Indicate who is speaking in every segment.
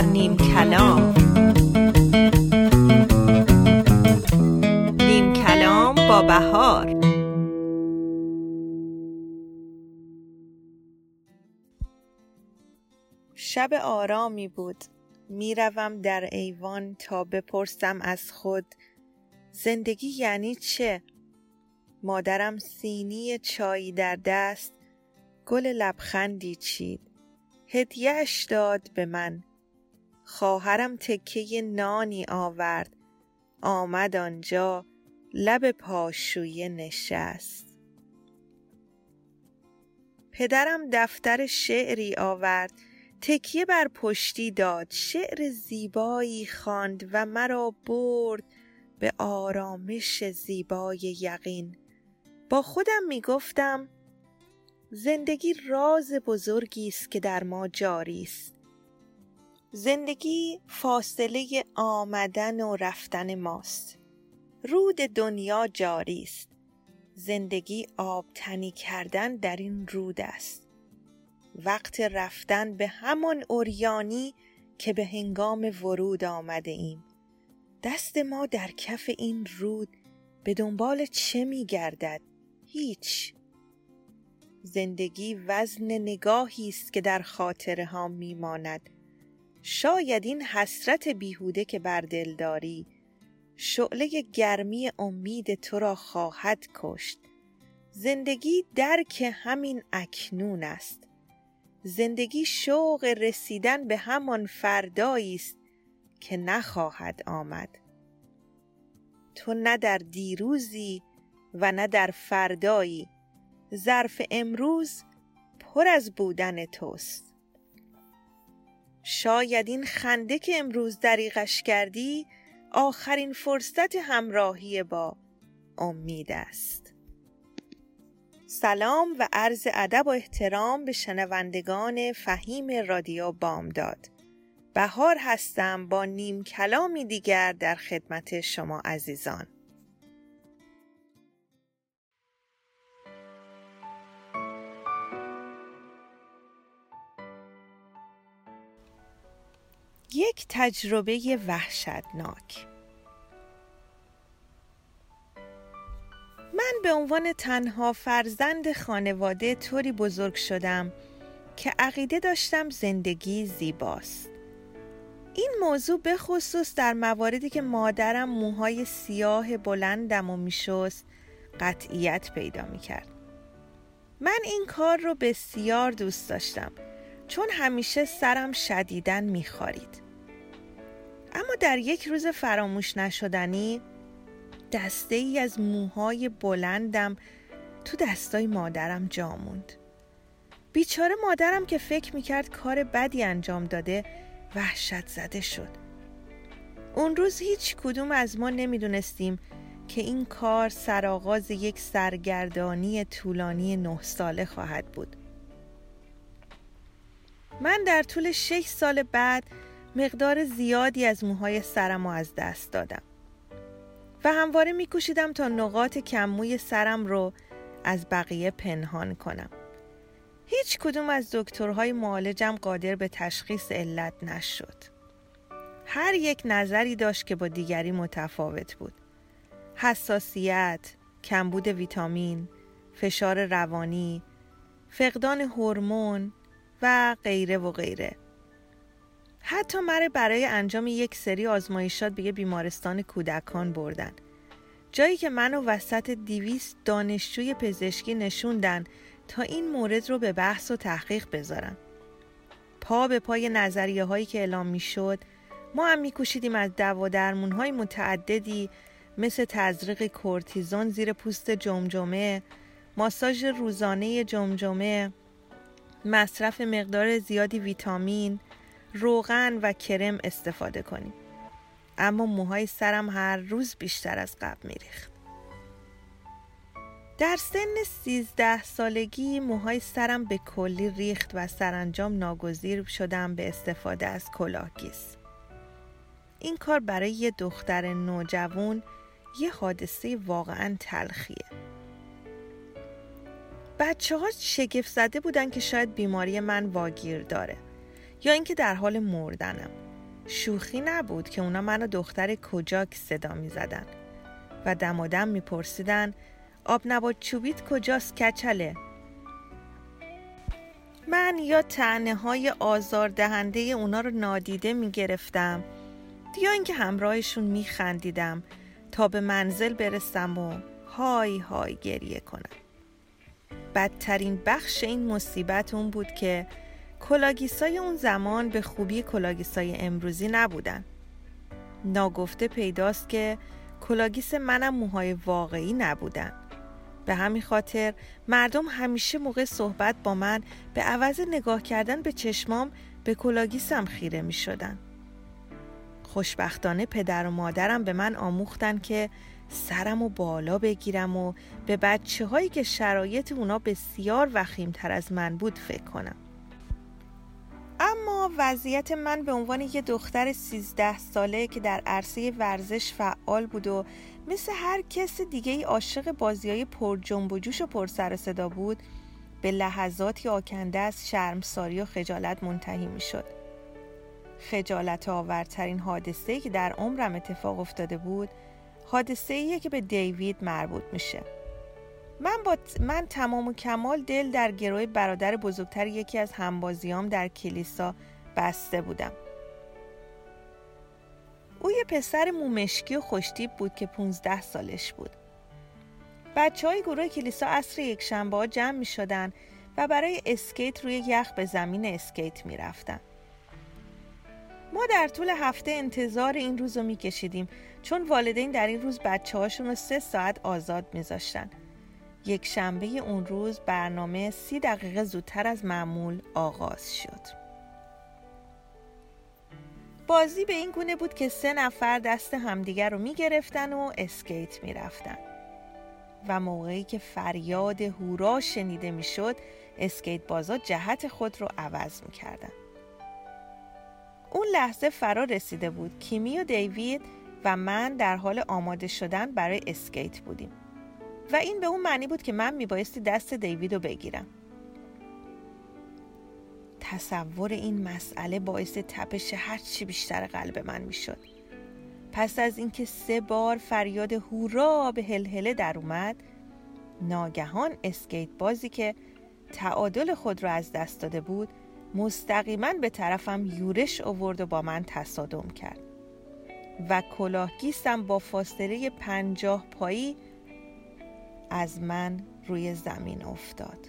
Speaker 1: در نیم کلام. نیم کلام با بهار.
Speaker 2: شب آرامی بود. می‌روم در ایوان تا بپرسم از خود زندگی یعنی چه؟ مادرم سینی چایی در دست گل لبخندی چید. هدیهش داد به من. خواهرم تکه نانی آورد. آمد آنجا لب پاشویه نشست. پدرم دفتر شعری آورد. تکیه بر پشتی داد. شعر زیبایی خواند و مرا برد به آرامش زیبای یقین. با خودم می گفتم زندگی راز بزرگی است که در ما جاری است. زندگی فاصله آمدن و رفتن ماست. رود دنیا جاری است. زندگی آبتنی کردن در این رود است. وقت رفتن به همان اوریانی که به هنگام ورود آمده ایم. دست ما در کف این رود به دنبال چه می گردد؟ هیچ. زندگی وزن نگاهی است که در خاطره ها می ماند. شاید این حسرت بیهوده که بر دل داری شعله گرمی امید تو را خواهد کشت. زندگی درک همین اکنون است. زندگی شوق رسیدن به همان فردایی است که نخواهد آمد. تو نه در دیروزی و نه در فردایی. ظرف امروز پر از بودن توست. شاید این خنده که امروز دریغش کردی آخرین فرصت همراهی با امید است. سلام و عرض ادب و احترام به شنوندگان فهیم رادیو بامداد. بهار هستم با نیم کلامی دیگر در خدمت شما عزیزان. یک تجربه وحشتناک. من به عنوان تنها فرزند خانواده طوری بزرگ شدم که عقیده داشتم زندگی زیباست. این موضوع به خصوص در مواردی که مادرم موهای سیاه بلندم و میشست قطعیت پیدا می‌کرد. من این کار رو بسیار دوست داشتم. چون همیشه سرم شدیدن میخارید اما در یک روز فراموش نشدنی دسته ای از موهای بلندم تو دستای مادرم جا موند. بیچاره مادرم که فکر می‌کرد کار بدی انجام داده وحشت زده شد. اون روز هیچ کدوم از ما نمی‌دونستیم که این کار سرآغاز یک سرگردانی طولانی نه ساله خواهد بود. من در طول شش سال بعد مقدار زیادی از موهای سرم رو از دست دادم و همواره میکوشیدم تا نقاط کموی سرم رو از بقیه پنهان کنم. هیچ کدوم از دکترهای معالجم قادر به تشخیص علت نشد. هر یک نظری داشت که با دیگری متفاوت بود. حساسیت، کمبود ویتامین، فشار روانی، فقدان هورمون و غیره و غیره. حتی مرا برای انجام یک سری آزمایشات به بیمارستان کودکان بردن. جایی که منو وسط دیویست دانشجوی پزشکی نشوندن تا این مورد رو به بحث و تحقیق بذارن پا به پای نظریه هایی که اعلام می شد ما هم میکوشیدیم از دوا درمون های متعددی مثل تزریق کورتیزون زیر پوست جمجمه ماساژ روزانه جمجمه مصرف مقدار زیادی ویتامین روغن و کرم استفاده کنیم. اما موهای سرم هر روز بیشتر از قبل میریخت. در سن سیزده سالگی موهای سرم به کلی ریخت و سرانجام ناگزیر شدم به استفاده از کلاهگیس. این کار برای یه دختر نوجوان یه حادثه واقعا تلخیه. بچه ها شگفت زده بودن که شاید بیماری من واگیر داره یا اینکه در حال مردنم. شوخی نبود که اونا منو دختر کجاک صدا می زدن و دم می پرسیدن آب نبات چوبیت کجاست کچله؟ من یا تعنه های آزار دهنده اونا رو نادیده می گرفتم یا اینکه همراهشون می خندیدم تا به منزل برسم و های های گریه کنم. بدترین بخش این مصیبت اون بود که کلاه‌گیسای اون زمان به خوبی کلاه‌گیسای امروزی نبودن ناگفته پیداست که کلاه‌گیس منم موهای واقعی نبودن به همین خاطر مردم همیشه موقع صحبت با من به عوض نگاه کردن به چشمام به کلاه‌گیسم خیره می شدن. خوشبختانه پدر و مادرم به من آموختن که سرم و بالا بگیرم و به بچه هایی که شرایط اونا بسیار وخیمتر از من بود فکر کنم. اما وضعیت من به عنوان یه دختر سیزده ساله که در عرصه ورزش فعال بود و مثل هر کس دیگه ای عاشق بازی های پر جنب و جوش و پر سر صدا بود به لحظاتی آکنده از شرمساری و خجالت منتهی می شد. خجالت آورترین حادثه که در عمرم اتفاق افتاده بود حادثه ایه که به دیوید مربوط میشه. من, با من تمام و کمال دل در گروه برادر بزرگتر یکی از همبازیام در کلیسا بسته بودم. او یه پسر مومشکی و خوشتیب بود که 15 سالش بود. بچه های گروه کلیسا عصر یک شنبه ها جمع می شدن و برای اسکیت روی یخ به زمین اسکیت می رفتن. ما در طول هفته انتظار این روز رو می کشیدیم چون والدین در این روز بچه هاشون رو سه ساعت آزاد می ذاشتن. یک شنبه اون روز برنامه سی دقیقه زودتر از معمول آغاز شد. بازی به این گونه بود که سه نفر دست همدیگر رو می گرفتن و اسکیت می رفتن. و موقعی که فریاد هورا شنیده می شد اسکیت بازا جهت خود رو عوض می کردن. اون لحظه فرا رسیده بود. کیمی و دیوید و من در حال آماده شدن برای اسکیت بودیم. و این به اون معنی بود که من میبایستی دست دیوید رو بگیرم. تصور این مسئله باعث تپش هرچی بیشتر قلب من می‌شد. پس از اینکه سه بار فریاد هورا به هلهله در اومد ناگهان اسکیت بازی که تعادل خود را از دست داده بود مستقیما به طرفم یورش آورد و با من تصادم کرد. و کلاهگیستم با فاصله پنجاه پایی از من روی زمین افتاد.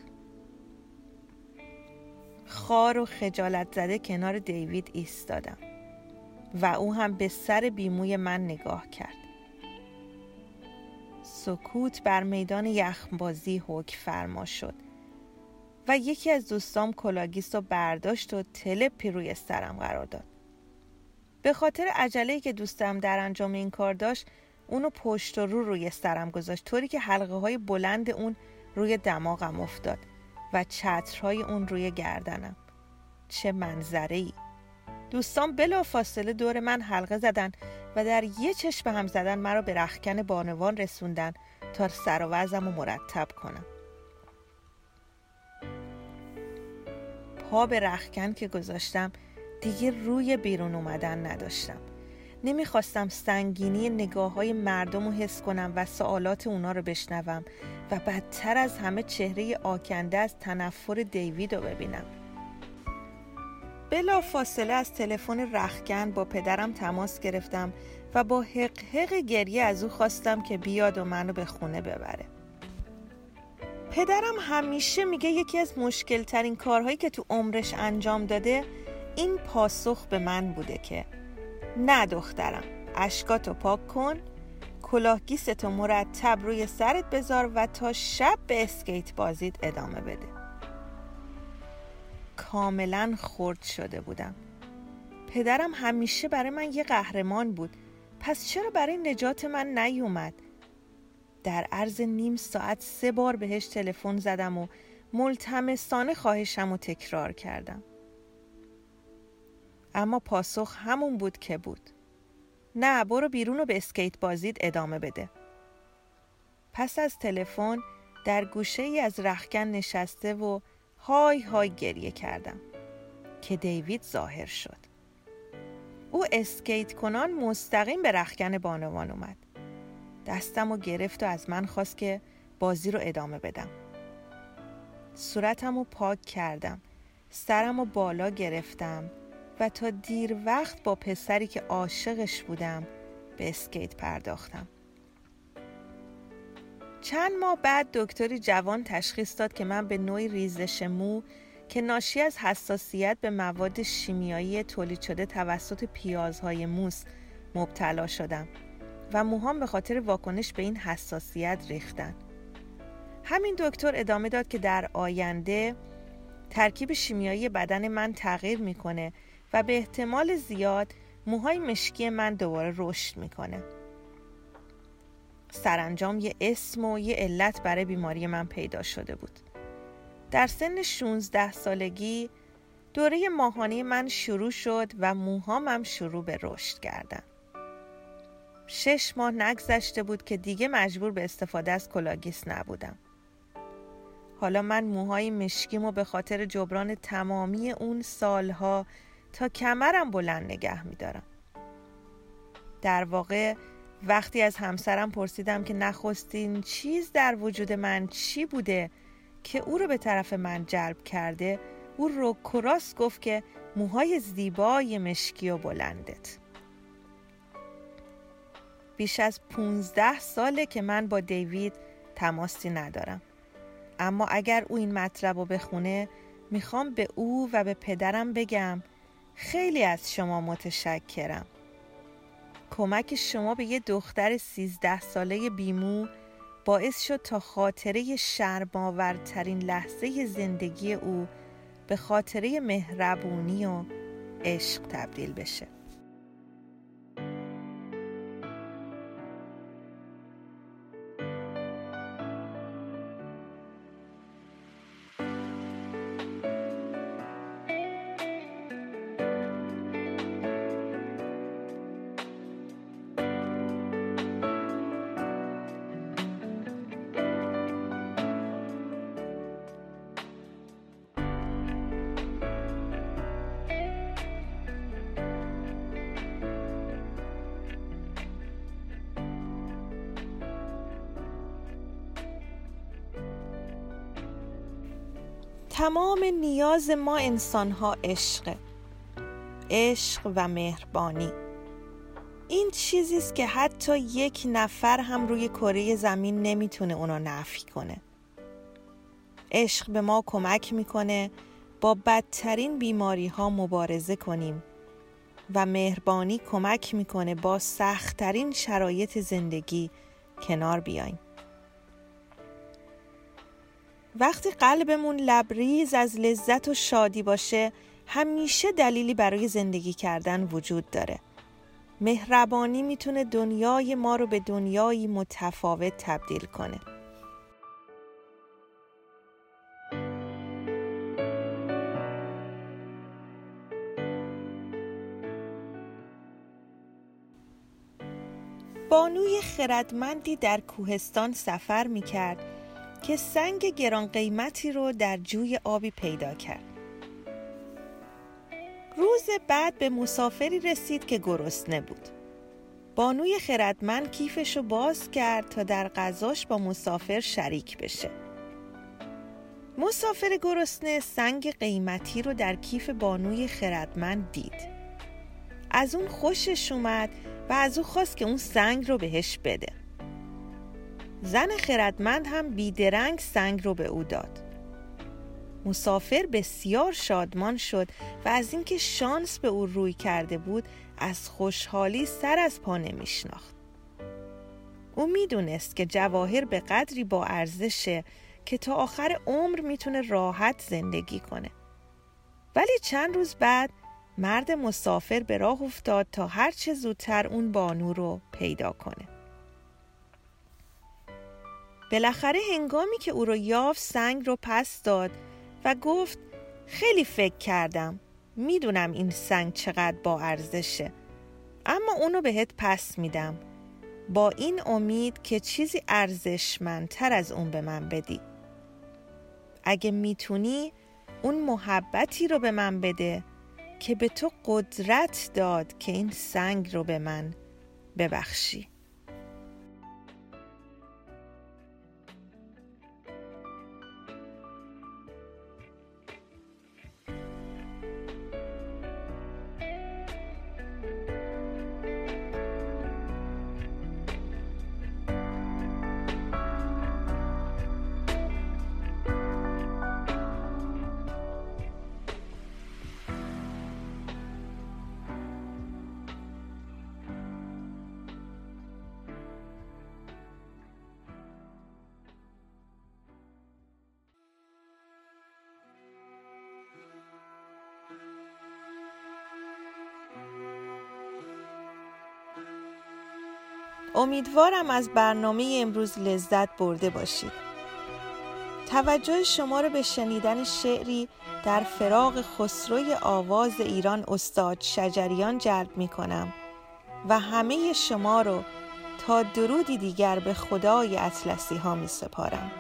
Speaker 2: خار و خجالت زده کنار دیوید ایستادم و او هم به سر بیموی من نگاه کرد. سکوت بر میدان یخبازی حک فرما شد. و یکی از دوستام کلاگیست رو برداشت و تلپی روی سرم قرار داد. به خاطر عجله که دوستم در انجام این کار داشت اونو پشت و رو روی سرم گذاشت طوری که حلقه های بلند اون روی دماغم افتاد و چترهای اون روی گردنم. چه منظره ای دوستان بلا فاصله دور من حلقه زدن و در یه چشم هم زدن مرا به رخکن بانوان رسوندن تا سر و مرتب کنم. پا به رخکن که گذاشتم دیگه روی بیرون اومدن نداشتم. نمی‌خواستم سنگینی نگاه های مردم رو حس کنم و سوالات اونا رو بشنوم و بدتر از همه چهره آکنده از تنفر دیوید رو ببینم. بلا فاصله از تلفن رخکن با پدرم تماس گرفتم و با حق گریه از او خواستم که بیاد و منو به خونه ببره. پدرم همیشه میگه یکی از مشکل ترین کارهایی که تو عمرش انجام داده این پاسخ به من بوده که نه دخترم اشکاتو پاک کن کلاهگیستو مرتب روی سرت بذار و تا شب به اسکیت بازید ادامه بده. کاملا خرد شده بودم. پدرم همیشه برای من یه قهرمان بود. پس چرا برای نجات من نیومد؟ در عرض نیم ساعت سه بار بهش تلفن زدم و ملتمسانه خواهشم و تکرار کردم. اما پاسخ همون بود که بود. نه برو بیرون و به اسکیت بازید ادامه بده. پس از تلفن در گوشه ای از رخکن نشسته و های های گریه کردم که دیوید ظاهر شد. او اسکیت کنان مستقیم به رخکن بانوان اومد. دستم و گرفت و از من خواست که بازی رو ادامه بدم. صورتم رو پاک کردم. سرم رو بالا گرفتم و تا دیر وقت با پسری که عاشقش بودم به اسکیت پرداختم. چند ماه بعد دکتری جوان تشخیص داد که من به نوعی ریزش مو که ناشی از حساسیت به مواد شیمیایی تولید شده توسط پیازهای موس مبتلا شدم. و موهام به خاطر واکنش به این حساسیت ریختن. همین دکتر ادامه داد که در آینده ترکیب شیمیایی بدن من تغییر می‌کنه و به احتمال زیاد موهای مشکی من دوباره رشد می‌کنه. سرانجام یه اسم و یه علت برای بیماری من پیدا شده بود. در سن 16 سالگی دوره ماهانه من شروع شد و موهامم شروع به رشد کردن. شش ماه نگذشته بود که دیگه مجبور به استفاده از کلاگیس نبودم. حالا من موهای مشکیمو به خاطر جبران تمامی اون سالها تا کمرم بلند نگه میدارم. در واقع وقتی از همسرم پرسیدم که نخستین چیز در وجود من چی بوده که او رو به طرف من جلب کرده او رو کراس گفت که موهای زیبای مشکی و بلندت بیش از 15 ساله که من با دیوید تماسی ندارم. اما اگر او این مطلب رو بخونه می‌خوام به او و به پدرم بگم خیلی از شما متشکرم. کمک شما به یه دختر 13 ساله بیمو باعث شد تا خاطره شرماورترین لحظه زندگی او به خاطره مهربونی و عشق تبدیل بشه. تمام نیاز ما انسان ها عشقه عشق و مهربانی. این چیزی است که حتی یک نفر هم روی کره زمین نمی‌تونه اونو نفی کنه. عشق به ما کمک می‌کنه با بدترین بیماری ها مبارزه کنیم و مهربانی کمک می‌کنه با سختترین شرایط زندگی کنار بیایم وقتی قلبمون لبریز از لذت و شادی باشه همیشه دلیلی برای زندگی کردن وجود داره. مهربانی می‌تونه دنیای ما رو به دنیایی متفاوت تبدیل کنه. بانوی خردمندی در کوهستان سفر می‌کرد. که سنگ گران قیمتی رو در جوی آبی پیدا کرد. روز بعد به مسافری رسید که گرسنه بود. بانوی خردمند کیفش رو باز کرد تا در غذاش با مسافر شریک بشه. مسافر گرسنه سنگ قیمتی رو در کیف بانوی خردمند دید. از اون خوشش اومد و از او خواست که اون سنگ رو بهش بده. زن خردمند هم بیدرنگ سنگ رو به او داد. مسافر بسیار شادمان شد و از اینکه شانس به او روی کرده بود از خوشحالی سر از پا نمیشناخت. او می‌دونست که جواهر به قدری با ارزشه که تا آخر عمر می‌تونه راحت زندگی کنه. ولی چند روز بعد مرد مسافر به راه افتاد تا هرچه زودتر اون بانو رو پیدا کنه. بالاخره هنگامی که او رو یافت سنگ رو پس داد و گفت خیلی فکر کردم. می‌دونم این سنگ چقدر با ارزشه. اما اونو بهت پس میدم. با این امید که چیزی ارزشمندتر از اون به من بدی. اگه می‌تونی اون محبتی رو به من بده که به تو قدرت داد که این سنگ رو به من ببخشی. امیدوارم از برنامه امروز لذت برده باشید. توجه شما را به شنیدن شعری در فراغ خسروی آواز ایران استاد شجریان جلب می کنم و همه شما رو تا درودی دیگر به خدای اطلسی ها می سپارم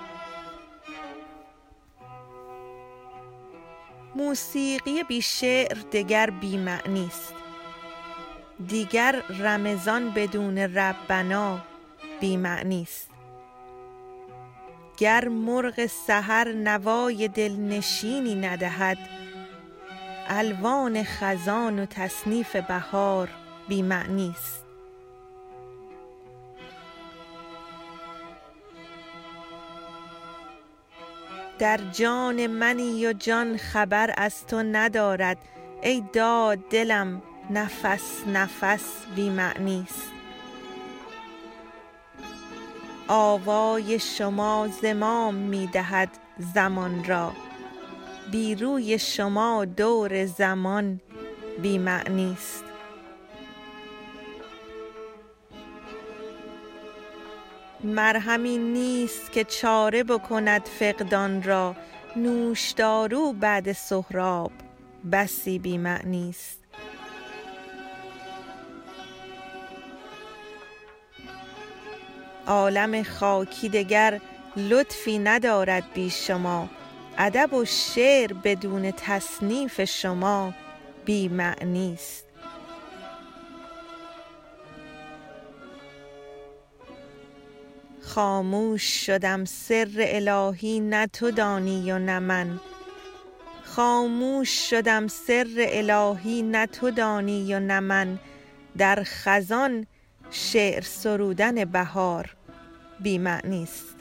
Speaker 2: موسیقی بی شعر دگر بی معنی است. دیگر رمضان بدون ربنا بی معنی است. گر مرغ سحر نوای دلنشینی ندهد الوان خزان و تصنیف بهار بی معنی است. در جان منی و جان خبر از تو ندارد ای داد دلم نفس نفس بی معنی است. آوای شما زمام می دهد زمان را. بی روی شما دور زمان بی معنی است. مرهمی نیست که چاره بکند فقدان را. نوشدارو بعد سهراب بسی بی معنی است. عالم خاکی دگر لطفی ندارد بی شما. ادب و شعر بدون تصنیف شما بی معنی است. خاموش شدم سر الهی نه تو دانی و نه من. خاموش شدم سر الهی نه تو دانی و نه من. در خزان شعر سرودن بهار بی معنی است.